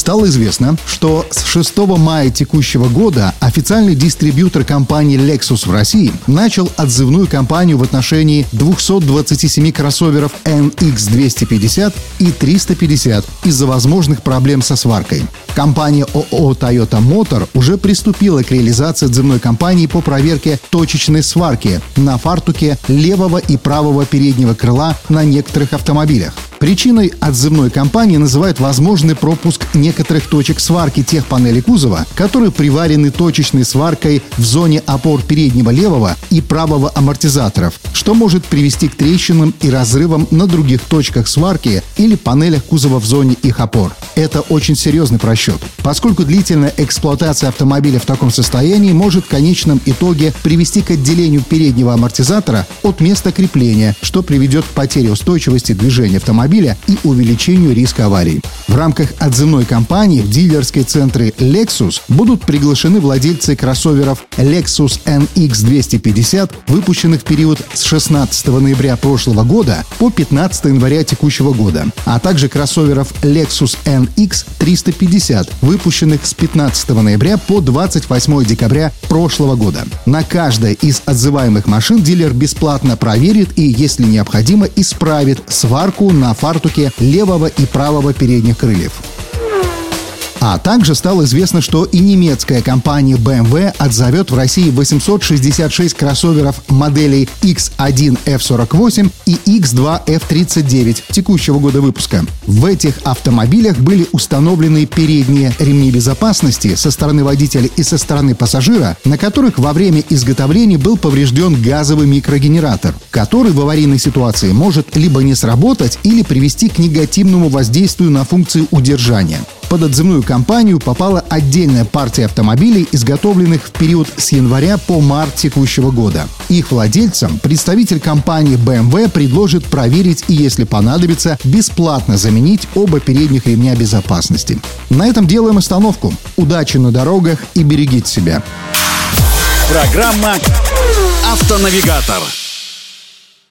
Стало известно, что с 6 мая текущего года официальный дистрибьютор компании Lexus в России начал отзывную кампанию в отношении 227 кроссоверов NX250 и 350 из-за возможных проблем со сваркой. Компания ООО Toyota Motor уже приступила к реализации отзывной кампании по проверке точечной сварки на фартуке левого и правого переднего крыла на некоторых автомобилях. Причиной отзывной кампании называют возможный пропуск некоторых точек сварки тех панелей кузова, которые приварены точечной сваркой в зоне опор переднего левого и правого амортизаторов, что может привести к трещинам и разрывам на других точках сварки или панелях кузова в зоне их опор. Это очень серьезный просчет, поскольку длительная эксплуатация автомобиля в таком состоянии может в конечном итоге привести к отделению переднего амортизатора от места крепления, что приведет к потере устойчивости движения автомобиля автомобиля и увеличению риска аварий. В рамках отзывной кампании в дилерские центры Lexus будут приглашены владельцы кроссоверов Lexus NX 250, выпущенных в период с 16 ноября прошлого года по 15 января текущего года, а также кроссоверов Lexus NX 350, выпущенных с 15 ноября по 28 декабря прошлого года. На каждой из отзываемых машин дилер бесплатно проверит и, если необходимо, исправит сварку на фартуке левого и правого передних крыльев. А также стало известно, что и немецкая компания BMW отзовет в России 866 кроссоверов моделей X1 F48 и X2 F39 текущего года выпуска. В этих автомобилях были установлены передние ремни безопасности со стороны водителя и со стороны пассажира, на которых во время изготовления был поврежден газовый микрогенератор, который в аварийной ситуации может либо не сработать или привести к негативному воздействию на функции удержания. Под отзывную кампанию попала отдельная партия автомобилей, изготовленных в период с января по март текущего года. Их владельцам представитель компании BMW предложит проверить и, если понадобится, бесплатно заменить оба передних ремня безопасности. На этом делаем остановку. Удачи на дорогах и берегите себя. Программа «Автонавигатор».